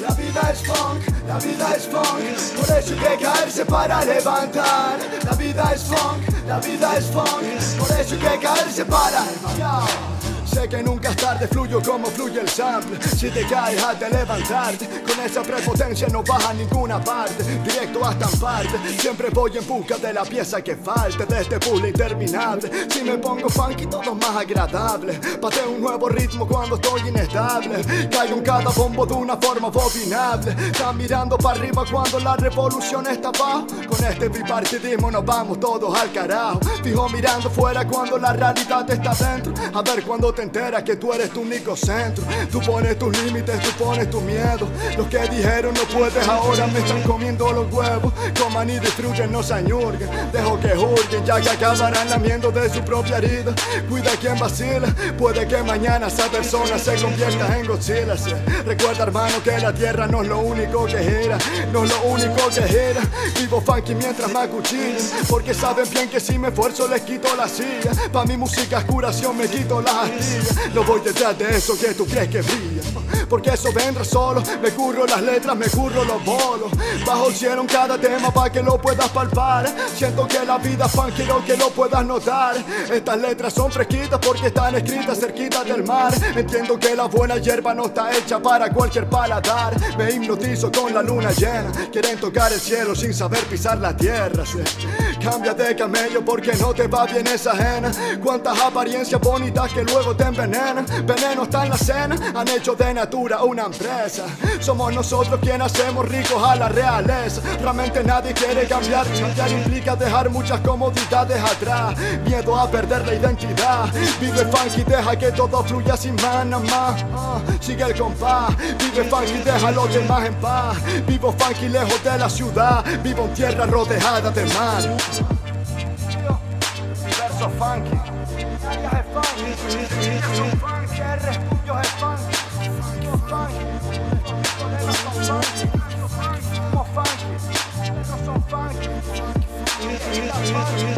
La vida es funk, la vida es funk, por eso hay que caerse para levantar. La vida es funk, la vida es funk, por eso hay que caerse para. Sé que nunca es tarde, fluyo como fluye el sample. Si te caes, has de levantarte. Con esa prepotencia no vas a ninguna parte. Directo hasta parte. Siempre voy en busca de la pieza que falte de este puzzle interminable. Si me pongo funky, todo más agradable. Pateo un nuevo ritmo cuando estoy inestable. Caigo en cada bombo de una forma abominable. Está mirando para arriba cuando la revolución está abajo. Con este bipartidismo nos vamos todos al carajo. Fijo mirando fuera cuando la realidad está dentro. A ver cuando te enteras que tú eres tu único centro. Tú pones tus límites, tú pones tu miedo. Los que dijeron no puedes ahora me están comiendo los huevos. Coman y destruyen, no se añurguen. Dejo que juzguen, ya que acabarán lamiendo de su propia herida. Cuida quien vacila, puede que mañana esa persona se convierta en Godzilla. Recuerda, hermano, que la tierra no es lo único que gira, no es lo único que gira. Vivo funky mientras me acuchillan, porque saben bien que si me esfuerzo les quito la silla. Pa' mi música es curación, me quito las astillas. No voy detrás de eso que tú crees que brilla. Porque eso vendrá solo. Me curro las letras, me curro los bolos. Bajo el cielo en cada tema para que lo puedas palpar. Siento que la vida fan quiero que lo puedas notar. Estas letras son fresquitas porque están escritas cerquita del mar. Entiendo que la buena hierba no está hecha para cualquier paladar. Me hipnotizo con la luna llena. Quieren tocar el cielo sin saber pisar la tierra. Cambia de camello porque no te va bien esa ajena. Cuántas apariencias bonitas que luego te envenenan. Veneno está en la cena, han hecho de natura una empresa. Somos nosotros quienes hacemos ricos a la realeza. Realmente nadie quiere cambiar. Cambiar implica dejar muchas comodidades atrás. Miedo a perder la identidad. Vive funky, deja que todo fluya sin más más. Ah, sigue el compás. Vive funky, deja los demás en paz. Vivo funky lejos de la ciudad. Vivo en tierra rodeada de mar. Father.